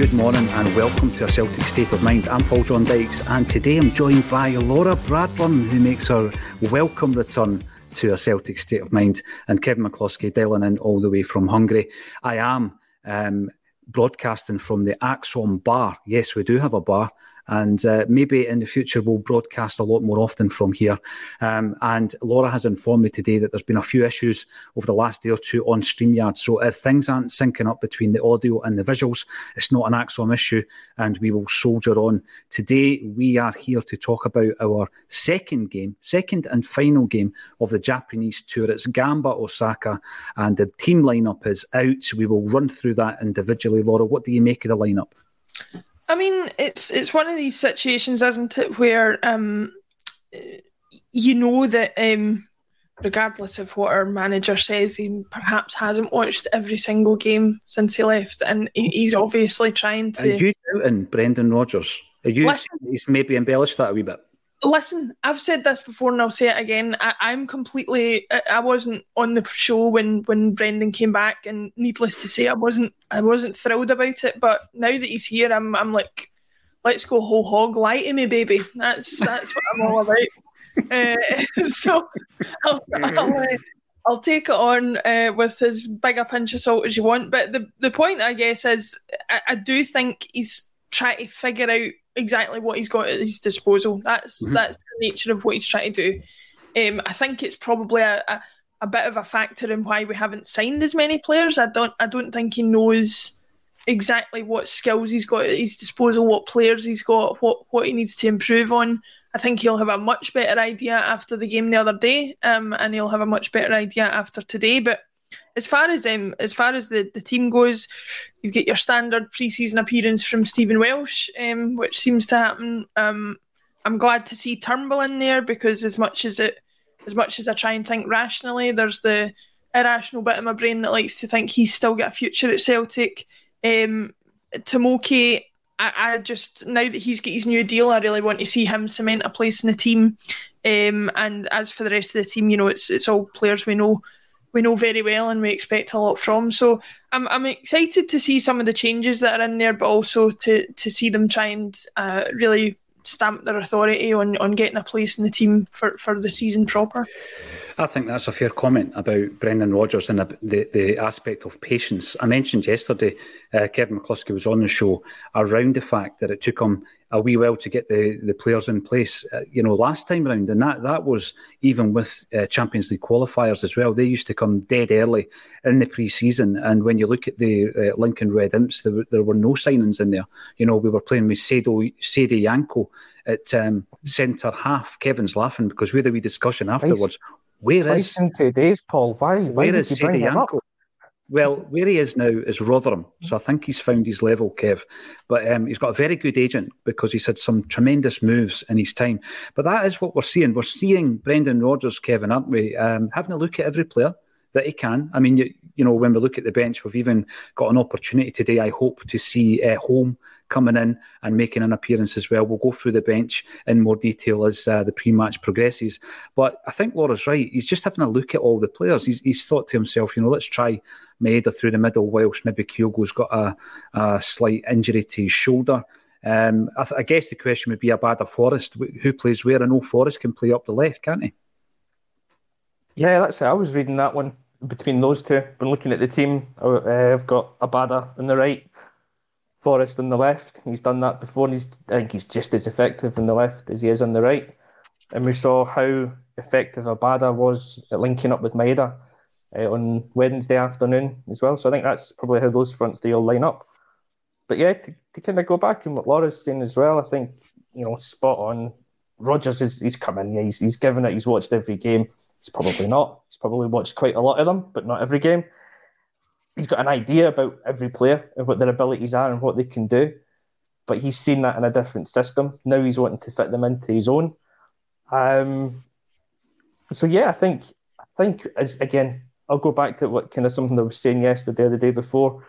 Good morning and welcome to a Celtic State of Mind. I'm Paul John Dykes and today I'm joined by Laura Bradburn who makes her welcome return to a Celtic State of Mind and Kevin McCluskie dialing in all the way from Hungary. I am um, broadcasting from the ACSOM bar. Yes, we do have a bar and uh, maybe in the future we'll broadcast a lot more often from here. Um, and Laura has informed me today that there's been a few issues over the last day or two on StreamYard. So if things aren't syncing up between the audio and the visuals, it's not an ACSOM issue, and we will soldier on. Today we are here to talk about our second game, second and final game of the Japanese tour. It's Gamba Osaka, and the team lineup is out. We will run through that individually. Laura, what do you make of the lineup? I mean, it's it's one of these situations, isn't it, where um, you know that um, regardless of what our manager says, he perhaps hasn't watched every single game since he left, and he's obviously trying to. Are you doubting Brendan Rodgers? Are you? Listen, he's maybe embellished that a wee bit. Listen, I've said this before and I'll say it again. I, am completely. I, I, wasn't on the show when when Brendan came back, and needless to say, I wasn't. I wasn't thrilled about it. But now that he's here, I'm. I'm like, let's go whole hog, lie to me, baby. That's that's what I'm all about. uh, so I'll, I'll, uh, I'll, take it on uh, with as big a pinch of salt as you want. But the the point, I guess, is I, I do think he's trying to figure out exactly what he's got at his disposal. That's mm-hmm. that's the nature of what he's trying to do. Um, I think it's probably a, a, a, bit of a factor in why we haven't signed as many players. I don't I don't think he knows exactly what skills he's got at his disposal, what players he's got, what what he needs to improve on. I think he'll have a much better idea after the game the other day, um, and he'll have a much better idea after today. But as far as um, as far as the, the team goes, you get your standard preseason appearance from Stephen Welsh, um, which seems to happen. Um, I'm glad to see Turnbull in there because as much as it, as much as I try and think rationally, there's the irrational bit of my brain that likes to think he's still got a future at Celtic. Um, Tomoki, I, I, just now that he's got his new deal, I really want to see him cement a place in the team. Um, and as for the rest of the team, you know, it's it's all players we know we know very well and we expect a lot from. So I'm I'm excited to see some of the changes that are in there, but also to to see them try and uh, really stamp their authority on on getting a place in the team for for the season proper. I think that's a fair comment about Brendan Rodgers and the, the aspect of patience. I mentioned yesterday, uh, Kevin McCluskie was on the show around the fact that it took him a wee while to get the, the players in place, uh, you know, last time around. And that, that was even with uh, Champions League qualifiers as well. They used to come dead early in the pre season. And when you look at the uh, Lincoln Red Imps, there, there, were no signings in there. You know, we were playing with Sado, Saidy Janko at um, centre half. Kevin's laughing because we had a wee discussion afterwards. Where Twice is in two days, Paul? Why? why where is Saidy Janko? Well, where he is now is Rotherham, so I think he's found his level, Kev. But um, he's got a very good agent because he's had some tremendous moves in his time. But that is what we're seeing. We're seeing Brendan Rodgers, Kevin, aren't we? Um, having a look at every player that he can. I mean, you, you know, when we look at the bench, we've even got an opportunity today. I hope to see uh, Holm coming in and making an appearance as well. We'll go through the bench in more detail as uh, the pre-match progresses. But I think Laura's right. He's just having a look at all the players. He's, he's thought to himself, you know, let's try Maeda through the middle whilst maybe Kyogo's got a, a slight injury to his shoulder. Um, I, th- I, guess the question would be about a Forrest Who plays where? I know Forrest can play up the left, can't he? Yeah, that's it. I was reading that one between those two. Been looking at the team. Uh, I've got Abada on the right, Forrest on the left. He's done that before, and he's I think he's just as effective on the left as he is on the right. And we saw how effective Abada was at linking up with Maeda uh, on Wednesday afternoon as well. So I think that's probably how those front three will line up. But yeah, to, to kind of go back and what Laura's saying as well, I think you know spot on. Rodgers is he's come in, he's he's given it, he's watched every game. He's probably not. He's probably watched quite a lot of them, but not every game. He's got an idea about every player and what their abilities are and what they can do. But he's seen that in a different system. Now he's wanting to fit them into his own. Um, so yeah, I think I think as again, I'll go back to what kind of something I was saying yesterday or the day before.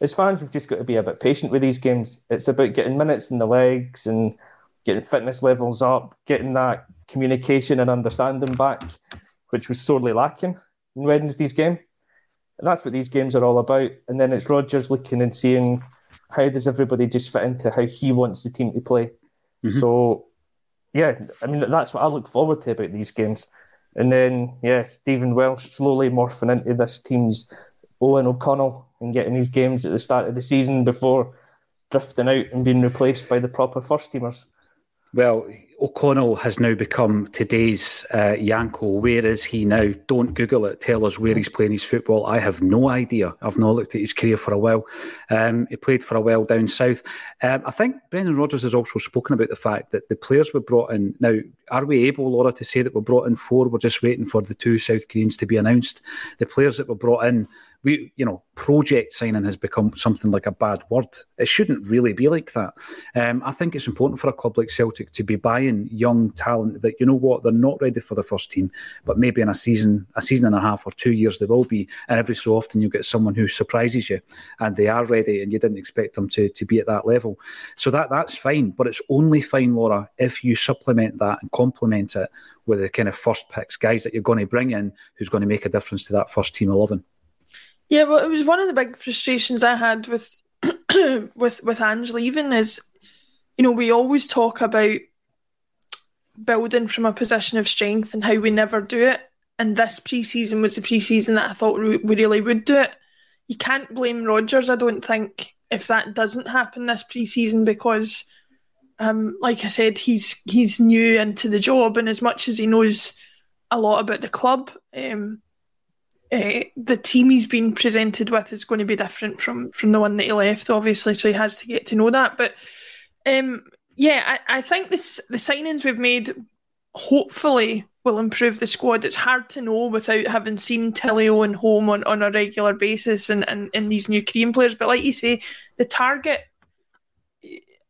As fans, we've just got to be a bit patient with these games. It's about getting minutes in the legs and getting fitness levels up, getting that communication and understanding back, which was sorely lacking in Wednesday's game. And that's what these games are all about. And then it's Rodgers looking and seeing how does everybody just fit into how he wants the team to play. Mm-hmm. So, yeah, I mean, that's what I look forward to about these games. And then, yeah, Stephen Welsh slowly morphing into this team's Eoghan O'Connell and getting these games at the start of the season before drifting out and being replaced by the proper first teamers. Well, O'Connell has now become today's uh, Janko. Where is he now? Don't Google it. Tell us where he's playing his football. I have no idea. I've not looked at his career for a while. Um, he played for a while down south. Um, I think Brendan Rodgers has also spoken about the fact that the players were brought in. Now, are we able, Laura, to say that we're brought in four? We're just waiting for the two South Koreans to be announced. The players that were brought in we, you know, project signing has become something like a bad word. It shouldn't really be like that. Um, I think it's important for a club like Celtic to be buying young talent that you know what they're not ready for the first team, but maybe in a season, a season and a half or two years they will be. And every so often you get someone who surprises you, and they are ready, and you didn't expect them to to be at that level. So that that's fine, but it's only fine, Laura, if you supplement that and complement it with the kind of first picks guys that you're going to bring in who's going to make a difference to that first team eleven. Yeah, well, it was one of the big frustrations I had with with with Ange leaving is, you know, we always talk about building from a position of strength and how we never do it. And this preseason was the preseason that I thought we really would do it. You can't blame Rodgers, I don't think, if that doesn't happen this preseason because, um, like I said, he's he's new into the job, and as much as he knows a lot about the club, um, uh, the team he's been presented with is going to be different from from the one that he left, obviously. So he has to get to know that. But um, yeah, I, I think this the signings we've made hopefully will improve the squad. It's hard to know without having seen Tilio and Holm on, on a regular basis and, and, and these new Korean players. But like you say, the target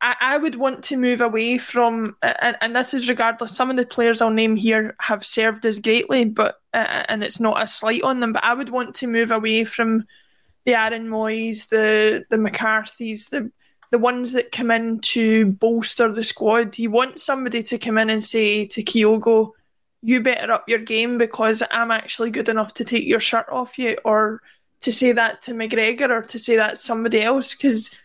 I, I would want to move away from, and, and this is regardless. Some of the players I'll name here have served us greatly, but uh, and it's not a slight on them. But I would want to move away from the Aaron Mooys, the the McCarthy's, the the ones that come in to bolster the squad. You want somebody to come in and say to Kyogo, "You better up your game because I'm actually good enough to take your shirt off you," or to say that to McGregor, or to say that to somebody else because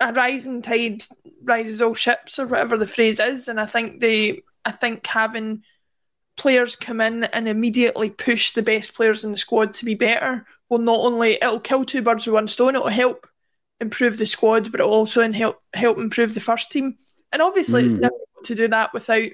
a rising tide rises all ships or whatever the phrase is and i think they i think having players come in and immediately push the best players in the squad to be better will not only it'll kill two birds with one stone it'll help improve the squad but it'll also help help improve the first team and obviously mm. it's difficult to do that without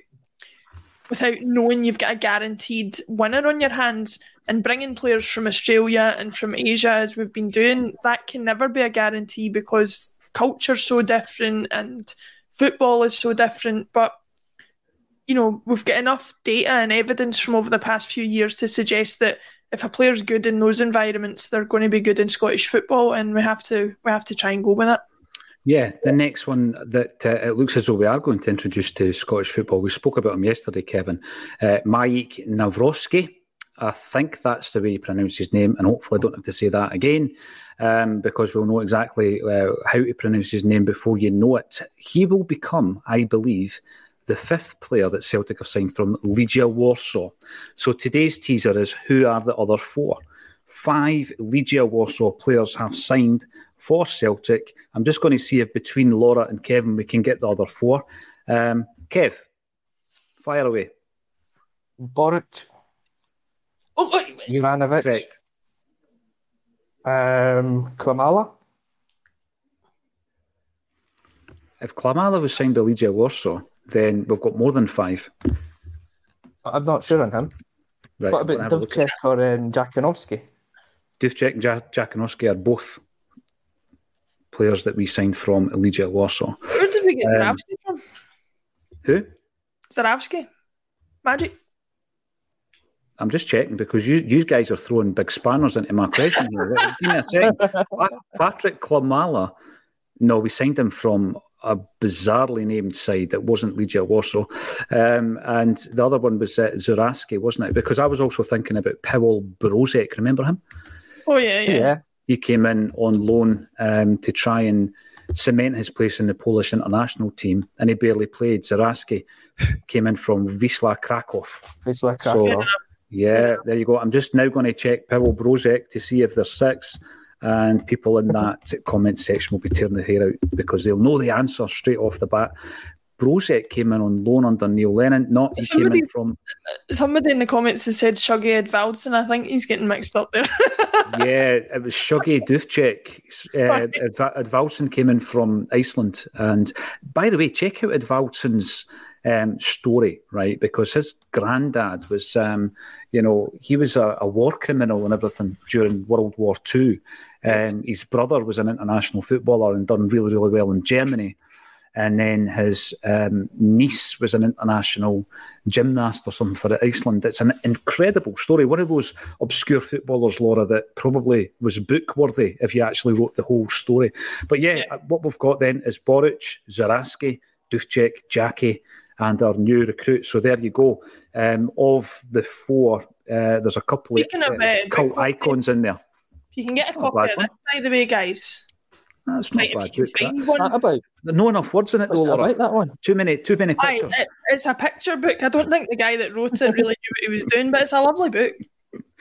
without knowing you've got a guaranteed winner on your hands and bringing players from Australia and from Asia as we've been doing that can never be a guarantee because culture's so different and football is so different. But you know, we've got enough data and evidence from over the past few years to suggest that if a player's good in those environments, they're going to be good in Scottish football, and we have to we have to try and go with it. Yeah, the next one that uh, it looks as though we are going to introduce to Scottish football. We spoke about him yesterday, Kevin. Uh, Maik Nawrocki. I think that's the way you pronounce his name, and hopefully I don't have to say that again um, because we'll know exactly uh, how to pronounce his name before you know it. He will become, I believe, the fifth player that Celtic have signed from Legia Warsaw. So today's teaser is who are the other four? Five Legia Warsaw players have signed for Celtic. I'm just going to see if between Laura and Kevin we can get the other four. Um, Kev, fire away. Boruc. Oh, wait, wait. Juranovic. Correct. Um, Klimala. If Klimala was signed to Legia Warsaw, then we've got more than five. I'm not sure on him. Right, what about have. Wdowczyk or um, Dziekanowski? Wdowczyk and ja- Dziekanowski are both players that we signed from Legia Warsaw. Where did we get Um, Zurawski from? Who? Zurawski? Magic? I'm just checking because you you guys are throwing big spanners into my question here. Give me a second. Patrick Klimala. No, we signed him from a bizarrely named side that wasn't Legia Warsaw. Um, and the other one was uh, Zurawski, wasn't it? Because I was also thinking about Powell Brozek. Remember him? Oh, yeah, yeah. Yeah. He came in on loan um, to try and cement his place in the Polish international team, and he barely played. Zurawski came in from Wisla Krakow. It's like So, yeah, there you go. I'm just now going to check Powell Brozek to see if there's six, and people in that comment section will be tearing their hair out because they'll know the answer straight off the bat. Brozek came in on loan under Neil Lennon. Not he came Somebody- in from Somebody in the comments has said Shuggy Edvaldsson. I think he's getting mixed up there. yeah, it was Shuggy Wdowczyk. Uh, Edva- Edvaldsson came in from Iceland. And by the way, check out Edvaldsson's um, story, right? Because his granddad was, um, you know, he was a, a war criminal and everything during World War Two. Um, his brother was an international footballer and done really, really well in Germany. And then his um, niece was an international gymnast or something for Iceland. It's an incredible story. One of those obscure footballers, Laura, that probably was book worthy if you actually wrote the whole story. But yeah, Yeah. what we've got then is Boruc, Zurawski, Wdowczyk, Jackie, and our new recruit. So there you go. Um, of the four, uh, there's a couple Speaking of of, uh, uh, cult book icons in there. If you can get a a copy bad of this, by the way, guys. That's not Right, bad book. that. one. that about? No enough words in it, though, I Laura. like that one. Too many, too many Aye, pictures. it, it's a picture book. I don't think the guy that wrote it really knew what he was doing, but it's a lovely book.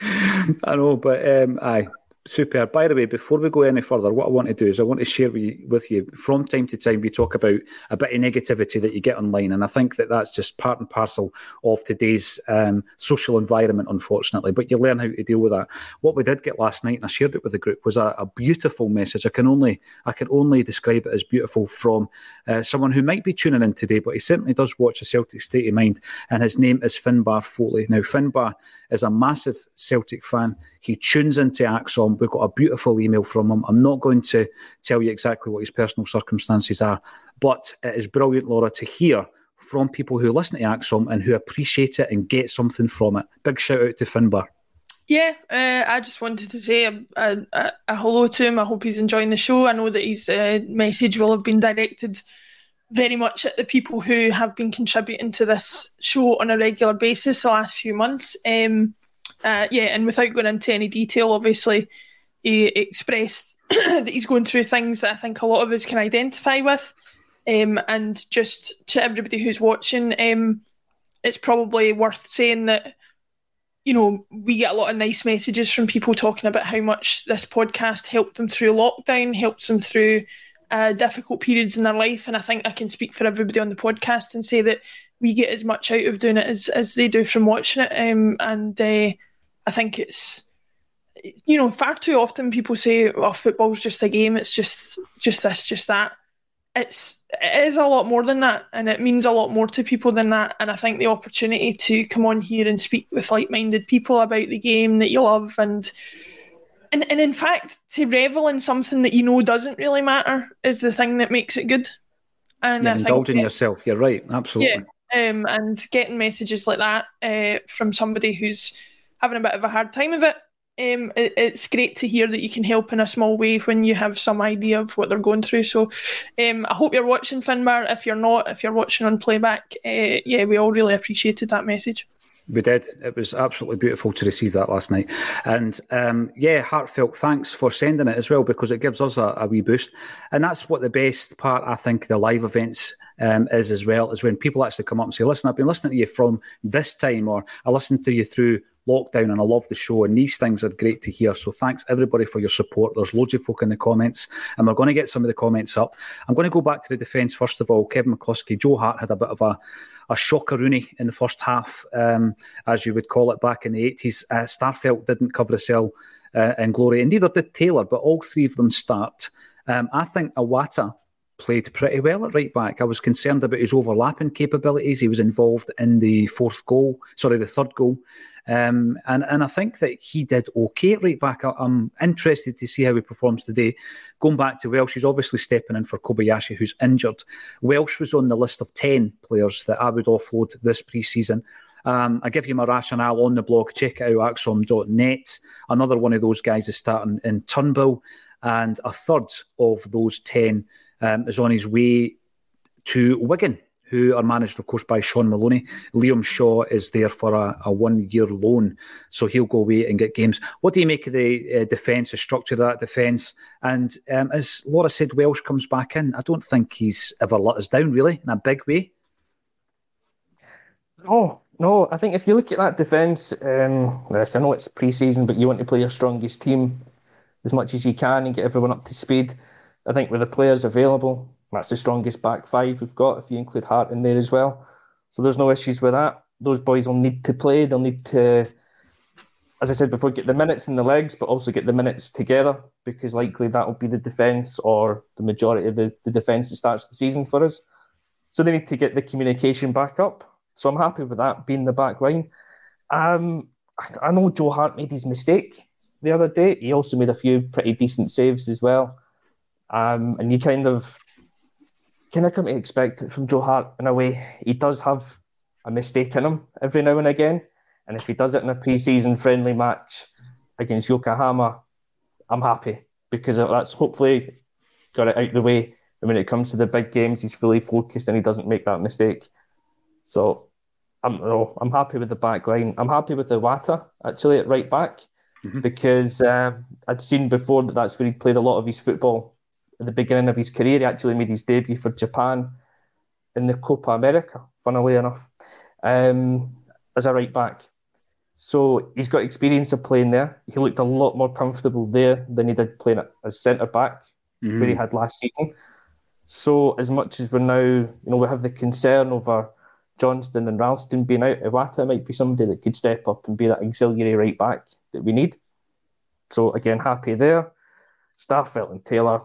I know, but um, aye, super. By the way, before we go any further, what I want to do is I want to share with you, from time to time. We talk about a bit of negativity that you get online, and I think that that's just part and parcel of today's um, social environment, unfortunately. But you learn how to deal with that. What we did get last night, and I shared it with the group, was a, a beautiful message. I can only I can only describe it as beautiful from uh, someone who might be tuning in today, but he certainly does watch a Celtic State of Mind, and his name is Finbar Foley. Now, Finbar is a massive Celtic fan. He tunes into ACSOM. We've got a beautiful email from him. I'm not going to tell you exactly what his personal circumstances are, but it is brilliant, Laura, to hear from people who listen to ACSOM and who appreciate it and get something from it. Big shout out to Finbar. Yeah, uh, I just wanted to say a, a, a, a hello to him. I hope he's enjoying the show. I know that his uh, message will have been directed very much at the people who have been contributing to this show on a regular basis the last few months. Um, uh, yeah, and without going into any detail, obviously, he expressed that he's going through things that I think a lot of us can identify with. Um, and just to everybody who's watching, um, it's probably worth saying that you know, we get a lot of nice messages from people talking about how much this podcast helped them through lockdown, helps them through uh, difficult periods in their life. And I think I can speak for everybody on the podcast and say that we get as much out of doing it as, as they do from watching it. Um, and uh, I think it's, you know, far too often people say, "Oh, football's just a game. It's just, just this, just that." It's it is a lot more than that, and it means a lot more to people than that. And I think the opportunity to come on here and speak with like-minded people about the game that you love, and and and in fact, to revel in something that you know doesn't really matter is the thing that makes it good. And You're I think indulging yourself. You're right. Absolutely. Yeah, um, and getting messages like that uh, from somebody who's having a bit of a hard time of it. Um, it, it's great to hear that you can help in a small way when you have some idea of what they're going through. So, um, I hope you're watching Finbar. If you're not, if you're watching on playback, uh, yeah, we all really appreciated that message. We did. It was absolutely beautiful to receive that last night. And um, yeah, heartfelt thanks for sending it as well because it gives us a, a wee boost. And that's what the best part, I think, the live events um, is as well, is when people actually come up and say, listen, I've been listening to you from this time, or I listened to you through lockdown and I love the show. And these things are great to hear. So thanks everybody for your support. There's loads of folk in the comments, and we're going to get some of the comments up. I'm going to go back to the defence first of all. Kevin McCluskie, Joe Hart had a bit of a a shockeroonie in the first half, um, as you would call it back in the 80s. Uh, Starfelt didn't cover a cell uh, in glory, and neither did Taylor, but all three of them start. Um, I think Iwata played pretty well at right back. I was concerned about his overlapping capabilities. He was involved in the fourth goal, sorry, the third goal. Um, and, and I think that he did okay at right back. I, am interested to see how he performs today. Going back to Welsh, he's obviously stepping in for Kobayashi, who's injured. Welsh was on the list of 10 players that I would offload this pre season. Um, I give you my rationale on the blog. Check it out, acsom.net. Another one of those guys is starting in Turnbull, and a third of those 10 um, is on his way to Wigan, who are managed, of course, by Shaun Maloney. Liam Shaw is there for a, a one year loan, so he'll go away and get games. What do you make of the uh, defence, the structure of that defence? And um, as Laura said, Welsh comes back in. I don't think he's ever let us down, really, in a big way. Oh, no, I think if you look at that defence, um, like I know it's pre season, but you want to play your strongest team as much as you can and get everyone up to speed. I think with the players available, that's the strongest back five we've got if you include Hart in there as well. So there's no issues with that. Those boys will need to play. They'll need to, as I said before, get the minutes in the legs, but also get the minutes together because likely that will be the defence or the majority of the, the defence that starts the season for us. So they need to get the communication back up. So I'm happy with that being the back line. Um, I know Joe Hart made his mistake the other day. He also made a few pretty decent saves as well. Um, and you kind of kind of come to expect it from Joe Hart in a way. He does have a mistake in him every now and again. And if he does it in a pre-season friendly match against Yokohama, I'm happy because that's hopefully got it out of the way. And when it comes to the big games, he's fully focused and he doesn't make that mistake. So I'm no, I'm happy with the back line. I'm happy with the Iwata actually at right back mm-hmm. because uh, I'd seen before that that's where he played a lot of his football at the beginning of his career. He actually made his debut for Japan in the Copa America, funnily enough, um, as a right back. So he's got experience of playing there. He looked a lot more comfortable there than he did playing as centre back, mm-hmm. where he had last season. So as much as we're now, you know, we have the concern over Johnston and Ralston being out, Iwata might be somebody that could step up and be that auxiliary right back that we need. So again, happy there. Starfelt and Taylor,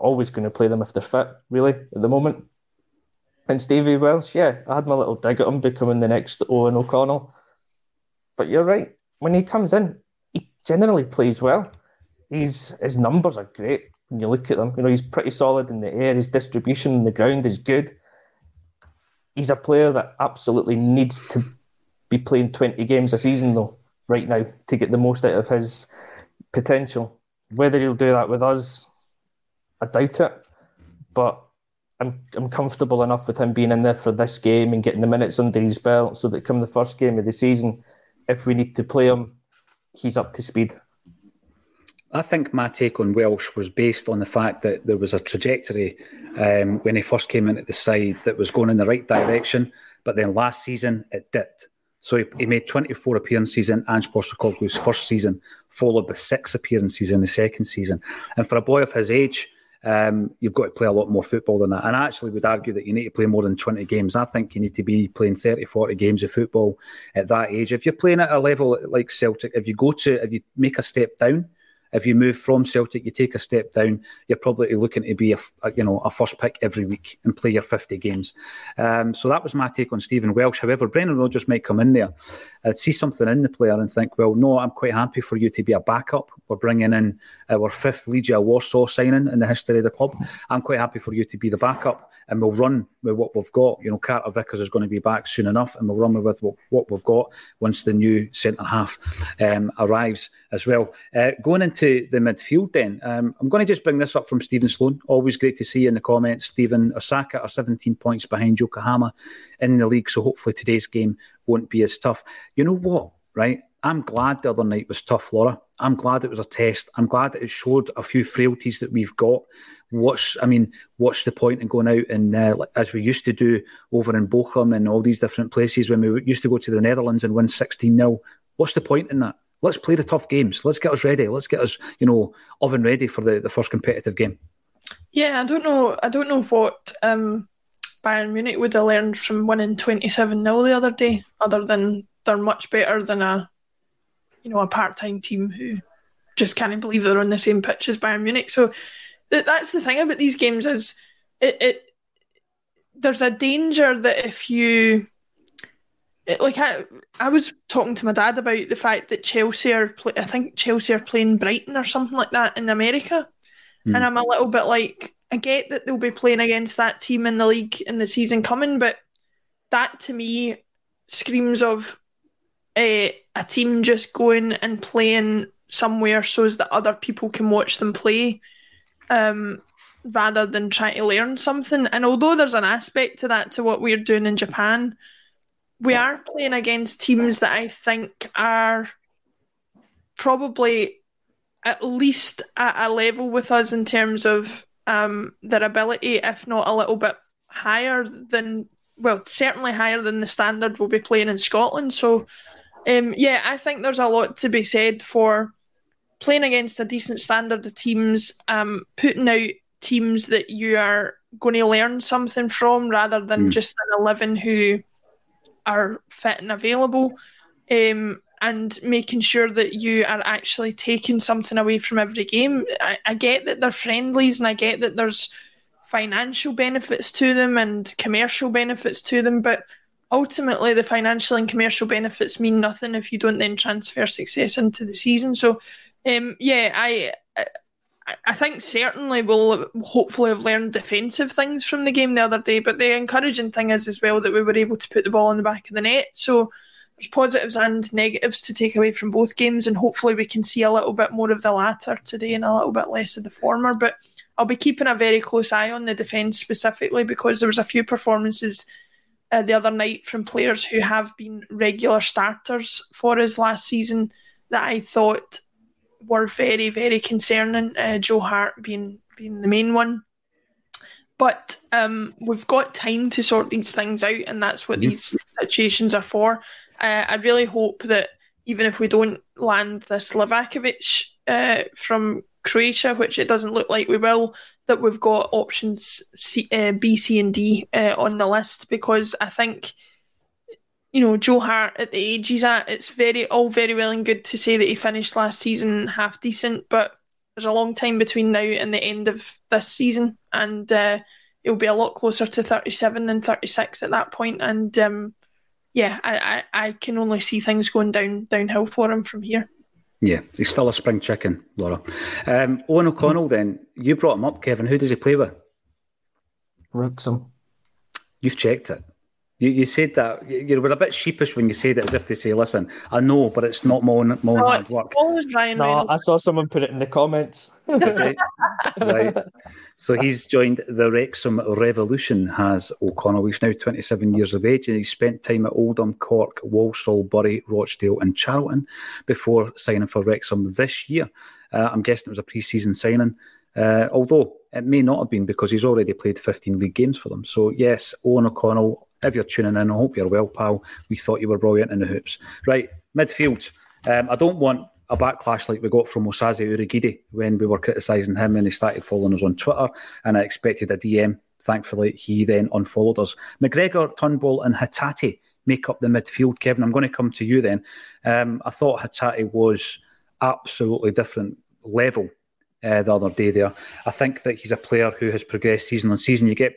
always going to play them if they're fit, really, at the moment. And Stevie Welsh, yeah, I had my little dig at him becoming the next Eoghan O'Connell. But you're right, when he comes in, he generally plays well. He's his numbers are great when you look at them. You know, he's pretty solid in the air. His distribution in the ground is good. He's a player that absolutely needs to be playing 20 games a season, though, right now, to get the most out of his potential. Whether he'll do that with us, I doubt it, but I'm I'm comfortable enough with him being in there for this game and getting the minutes under his belt, so that come the first game of the season, if we need to play him, he's up to speed. I think my take on Welsh was based on the fact that there was a trajectory um, when he first came in at the side that was going in the right direction, but then last season it dipped. So he, he made 24 appearances in Ange Postecoglou's first season, followed by six appearances in the second season. And for a boy of his age, um, you've got to play a lot more football than that. And I actually would argue that you need to play more than 20 games. I think you need to be playing 30, 40 games of football at that age. If you're playing at a level like Celtic, if you go to, if you make a step down, if you move from Celtic, you take a step down, you're probably looking to be a, a you know a first pick every week and play your 50 games. Um, so that was my take on Stephen Welsh. However, Brendan Rodgers might come in there, uh, see something in the player and think, well, no, I'm quite happy for you to be a backup. We're bringing in our fifth Legia Warsaw signing in the history of the club. I'm quite happy for you to be the backup, and we'll run with what we've got. You know, Carter Vickers is going to be back soon enough, and we'll run with what, what we've got once the new centre half um, arrives as well. Uh, going into to the midfield then. Um, I'm going to just bring this up from Stephen Sloan. Always great to see you in the comments, Stephen. Osaka are 17 points behind Yokohama in the league, so hopefully today's game won't be as tough. You know what, right? I'm glad the other night was tough, Laura. I'm glad it was a test. I'm glad that it showed a few frailties that we've got. What's, I mean, what's the point in going out and uh, as we used to do over in Bochum and all these different places when we used to go to the Netherlands and win 16 0? What's the point in that? Let's play the tough games. Let's get us ready. Let's get us, you know, oven ready for the, the first competitive game. Yeah, I don't know. I don't know what um, Bayern Munich would have learned from winning twenty seven 0 the other day, other than they're much better than a, you know, a part time team who just can't believe they're on the same pitch as Bayern Munich. So th- that's the thing about these games is it, it there's a danger that if you like I, I was talking to my dad about the fact that Chelsea are play, I think Chelsea are playing Brighton or something like that in America, mm. and I'm a little bit like I get that they'll be playing against that team in the league in the season coming, but that to me screams of a, a team just going and playing somewhere so as that other people can watch them play, um, rather than trying to learn something. And although there's an aspect to that to what we're doing in Japan we are playing against teams that I think are probably at least at a level with us in terms of um, their ability, if not a little bit higher than, well, certainly higher than the standard we'll be playing in Scotland. So, um, yeah, I think there's a lot to be said for playing against a decent standard of teams, um, putting out teams that you are going to learn something from rather than mm. just an 11 who are fit and available, um, and making sure that you are actually taking something away from every game. I, I get that they're friendlies, and I get that there's financial benefits to them and commercial benefits to them, but ultimately the financial and commercial benefits mean nothing if you don't then transfer success into the season. So, um, yeah, I, I think certainly we'll hopefully have learned defensive things from the game the other day. But the encouraging thing is as well that we were able to put the ball in the back of the net. So there's positives and negatives to take away from both games, and hopefully we can see a little bit more of the latter today and a little bit less of the former. But I'll be keeping a very close eye on the defence specifically because there was a few performances uh, the other night from players who have been regular starters for us last season that I thought were very, very concerning. Uh, Joe Hart being being the main one. But um, we've got time to sort these things out, and that's what these situations are for. Uh, I really hope that even if we don't land this Livakovic uh, from Croatia, which it doesn't look like we will, that we've got options C, uh, B, C, and D uh, on the list because I think you know, Joe Hart at the age he's at, it's very all very well and good to say that he finished last season half decent, but there's a long time between now and the end of this season, and uh, it'll be a lot closer to 37 than 36 at that point. And um, yeah, I, I, I can only see things going down downhill for him from here. Yeah, he's still a spring chicken, Laura. Um, Eoghan O'Connell, then you brought him up, Kevin. Who does he play with? Wrexham. You've checked it. You, you said that you were a bit sheepish when you said it, as if to say, "Listen, I know, but it's not my own, my own no, hard work." Always Ryan. No, Reynolds. I saw someone put it in the comments. right. So he's joined the Wrexham Revolution. Has O'Connell? He's now 27 years of age, and he spent time at Oldham, Cork, Walsall, Bury, Rochdale, and Charlton before signing for Wrexham this year. Uh, I'm guessing it was a pre-season signing. Uh, although it may not have been because he's already played 15 league games for them. So, yes, Eoghan O'Connell if you're tuning in, I hope you're well, pal. We thought you were brilliant in the hoops. Right, midfield. Um, I don't want a backlash like we got from Osaze Urhoghide when we were criticising him and he started following us on Twitter, and I expected a DM. Thankfully, he then unfollowed us. McGregor, Turnbull, and Hatate make up the midfield. Kevin, I'm going to come to you then. Um, I thought Hatate was absolutely different level uh, the other day there. I think that he's a player who has progressed season on season. You get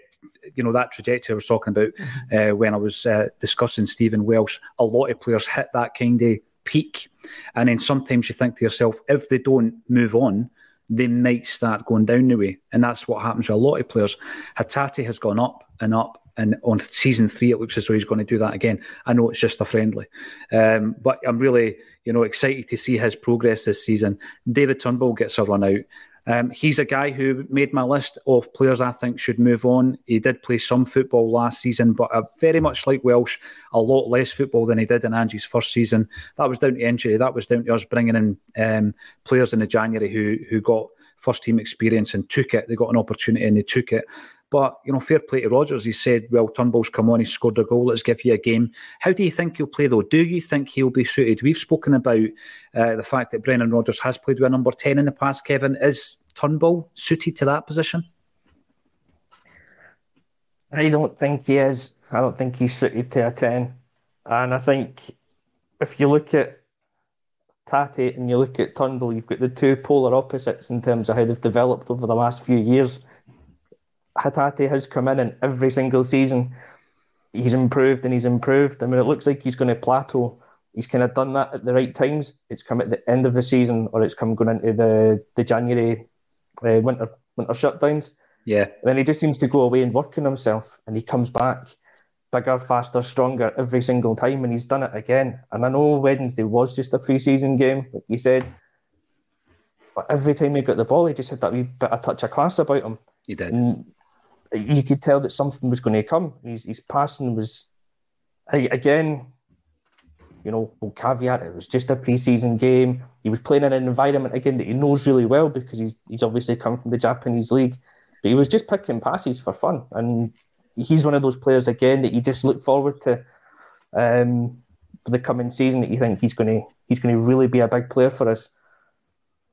you know that trajectory I was talking about mm-hmm. uh, when I was uh, discussing Stephen Welsh. A lot of players hit that kind of peak, and then sometimes you think to yourself, if they don't move on, they might start going down the way, and that's what happens with a lot of players. Hatate has gone up and up. And on season three, it looks as though he's going to do that again. I know it's just a friendly, um, but I'm really, you know, excited to see his progress this season. David Turnbull gets a run out. Um, he's a guy who made my list of players I think should move on. He did play some football last season, but uh, very much like Welsh, a lot less football than he did in Ange's first season. That was down to injury. That was down to us bringing in um, players in the January who who got first team experience and took it. They got an opportunity and they took it. But, you know, fair play to Rodgers. He said, well, Turnbull's come on, he scored a goal, let's give you a game. How do you think he'll play, though? Do you think he'll be suited? We've spoken about uh, the fact that Brendan Rodgers has played with a number 10 in the past, Kevin. Is Turnbull suited to that position? I don't think he is. I don't think he's suited to a 10. And I think if you look at Hatate and you look at Turnbull, you've got the two polar opposites in terms of how they've developed over the last few years. Hatate has come in and every single season he's improved and he's improved. I mean, it looks like he's going to plateau. He's kind of done that at the right times. It's come at the end of the season or it's come going into the, the January uh, winter winter shutdowns. Yeah. And then he just seems to go away and work on himself and he comes back bigger, faster, stronger every single time, and he's done it again. And I know Wednesday was just a pre-season game, like you said, but every time he got the ball, he just had that wee bit of touch of class about him. He did. And you could tell that something was going to come. His, his passing was, again, you know, we'll caveat it was just a pre-season game. He was playing in an environment again that he knows really well because he's, he's obviously come from the Japanese league. But he was just picking passes for fun, and he's one of those players again that you just look forward to um, for the coming season. That you think he's going to he's going to really be a big player for us.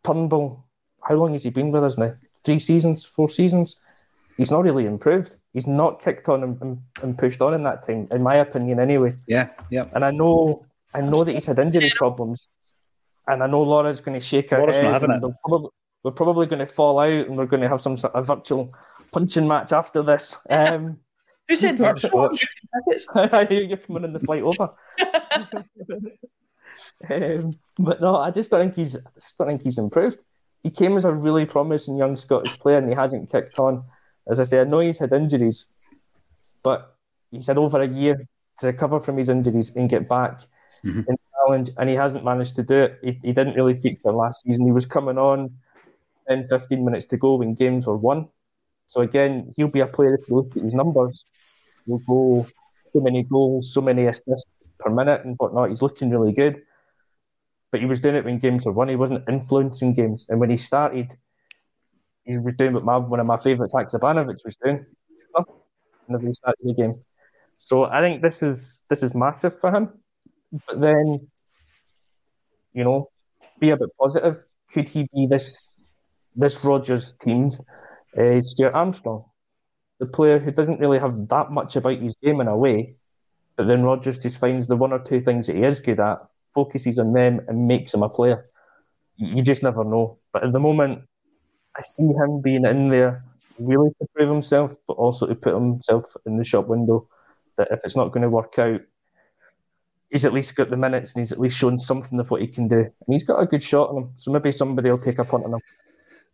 Turnbull, how long has he been with us now? Three seasons, four seasons. He's not really improved. He's not kicked on and, and, and pushed on in that time, in my opinion, anyway. Yeah, yeah. And I know, I know that he's had injury problems, and I know Laura's going to shake her Laura's head. not having and it. Probably, we're probably going to fall out, and we're going to have some sort of virtual punching match after this. Um, Who said That's virtual? watch. You're coming in the flight over. um, but no, I just don't think he's. I just don't think he's improved. He came as a really promising young Scottish player, and he hasn't kicked on. As I say, I know he's had injuries, but he's had over a year to recover from his injuries and get back Mhm. in challenge, and he hasn't managed to do it. He, he didn't really feature last season. He was coming on 10, 15 minutes to go when games were won. So again, he'll be a player if you look at his numbers. He'll go so many goals, so many assists per minute and whatnot. He's looking really good. But he was doing it when games were won. He wasn't influencing games. And when he started, he was doing what my, one of my favourites, Haksabanovic, was doing. Whenever he started the game. So I think this is this is massive for him. But then, you know, be a bit positive. Could he be this this Rodgers team's uh, Stuart Armstrong, the player who doesn't really have that much about his game in a way, but then Rodgers just finds the one or two things that he is good at, focuses on them, and makes him a player. You just never know. But at the moment, I see him being in there really to prove himself, but also to put himself in the shop window. That if it's not going to work out, he's at least got the minutes and he's at least shown something of what he can do. And he's got a good shot on him, so maybe somebody will take a punt on him.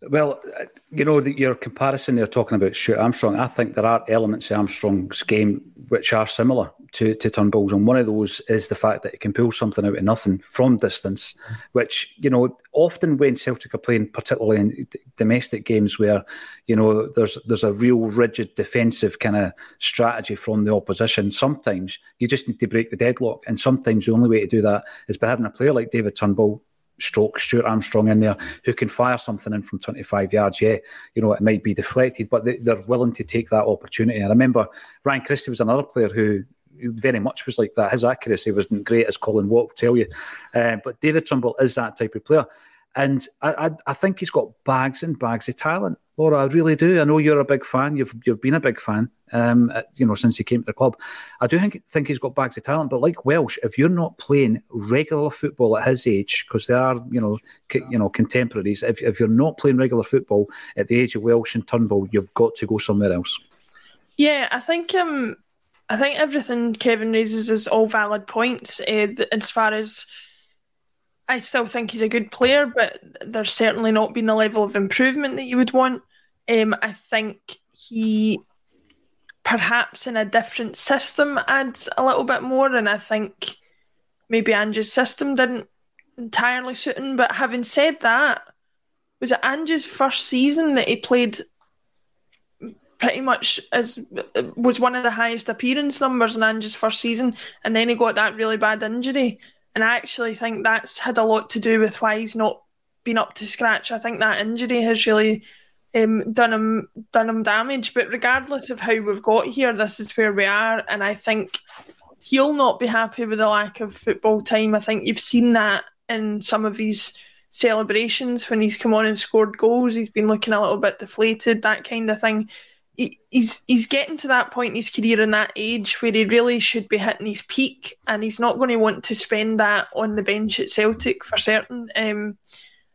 Well, uh, you know, the, your comparison there talking about Stuart Armstrong, I think there are elements of Armstrong's game which are similar to, to Turnbull's. And one of those is the fact that he can pull something out of nothing from distance, which, you know, often when Celtic are playing, particularly in domestic games where, you know, there's there's a real rigid defensive kind of strategy from the opposition, sometimes you just need to break the deadlock. And sometimes the only way to do that is by having a player like David Turnbull stroke Stuart Armstrong in there who can fire something in from 25 yards. Yeah, you know, it might be deflected, but they, they're willing to take that opportunity. I remember Ryan Christie was another player who very much was like that. His accuracy wasn't great, as Colin Watt will tell you. Uh, but David Turnbull is that type of player. And I, I, I think he's got bags and bags of talent. Laura, I really do. I know you're a big fan. You've you've been a big fan, um, uh, you know, since he came to the club. I do think think he's got bags of talent. But like Welsh, if you're not playing regular football at his age, because they are, you know, c- you know, contemporaries. If if you're not playing regular football at the age of Welsh and Turnbull, you've got to go somewhere else. Yeah, I think um, I think everything Kevin raises is all valid points. Uh, as far as I still think he's a good player, but there's certainly not been the level of improvement that you would want. Um, I think he perhaps in a different system adds a little bit more, and I think maybe Ange's system didn't entirely suit him. But having said that, was it Ange's first season that he played pretty much as was one of the highest appearance numbers in Ange's first season, and then he got that really bad injury. And I actually think that's had a lot to do with why he's not been up to scratch. I think that injury has really um, done him done him damage. But regardless of how we've got here, this is where we are, and I think he'll not be happy with the lack of football time. I think you've seen that in some of these celebrations when he's come on and scored goals. He's been looking a little bit deflated, that kind of thing. He, he's he's getting to that point in his career in that age where he really should be hitting his peak, and he's not going to want to spend that on the bench at Celtic for certain. Um,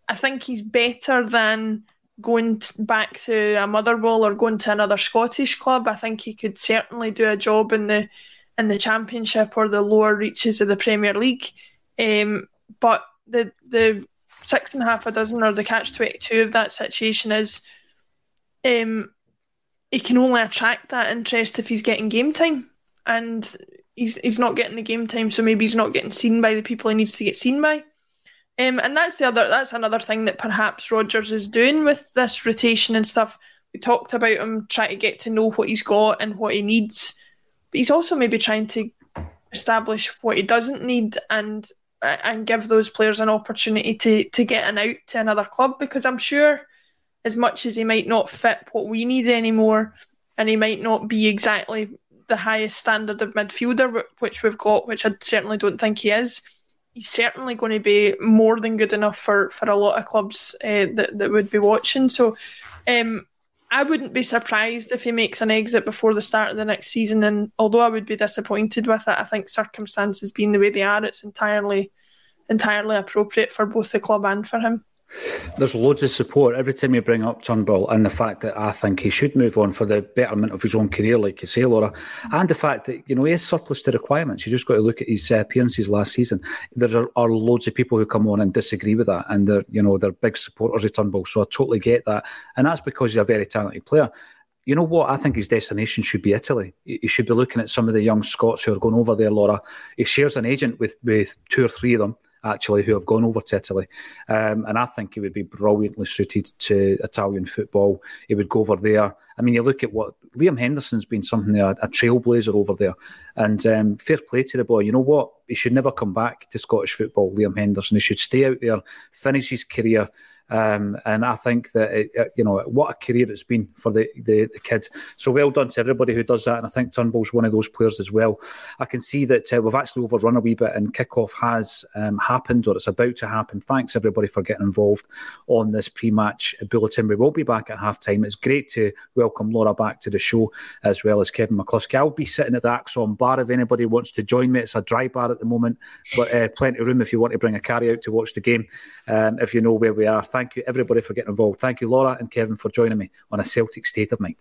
I think he's better than going back to a Motherwell or going to another Scottish club. I think he could certainly do a job in the in the Championship or the lower reaches of the Premier League. Um, but the the six and a half a dozen or the catch twenty two of that situation is um, he can only attract that interest if he's getting game time, and he's he's not getting the game time, so maybe he's not getting seen by the people he needs to get seen by. Um, and that's the other that's another thing that perhaps Rodgers is doing with this rotation and stuff. We talked about him trying to get to know what he's got and what he needs, but he's also maybe trying to establish what he doesn't need and and give those players an opportunity to to get an out to another club because I'm sure as much as he might not fit what we need anymore, and he might not be exactly the highest standard of midfielder which we've got, which I certainly don't think he is. He's certainly going to be more than good enough for, for a lot of clubs uh, that that would be watching. So, um, I wouldn't be surprised if he makes an exit before the start of the next season. And although I would be disappointed with it, I think circumstances being the way they are, it's entirely entirely appropriate for both the club and for him. There's loads of support every time you bring up Turnbull, and the fact that I think he should move on for the betterment of his own career, like you say, Laura, and the fact that you know he is surplus to requirements. You just got to look at his appearances last season. There are, are, loads of people who come on and disagree with that, and they're you know they're big supporters of Turnbull. So I totally get that, and that's because he's a very talented player. You know what? I think his destination should be Italy. He should be looking at some of the young Scots who are going over there, Laura. He shares an agent with with two or three of them actually who have gone over to Italy. Um, and I think he would be brilliantly suited to Italian football. He would go over there. I mean, you look at what Liam Henderson's been something a, a trailblazer over there. And um, fair play to the boy. You know what? He should never come back to Scottish football, Liam Henderson. He should stay out there, finish his career um, and I think that it, it, you know what a career it's been for the, the, the. So well done to everybody who does that. And I think Turnbull's one of those players as well. I can see that uh, we've actually overrun a wee bit, and kickoff has um, happened or it's about to happen. Thanks everybody for getting involved on this pre-match bulletin. We will be back at half time. It's great to welcome Laura back to the show as well as Kevin McCluskie. I'll be sitting at the ACSOM bar if anybody wants to join me. It's a dry bar at the moment, but uh, plenty of room if you want to bring a carry out to watch the game. Um, if you know where we are. Thank you, everybody, for getting involved. Thank you, Laura and Kevin, for joining me on a Celtic State of Mind.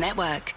Network.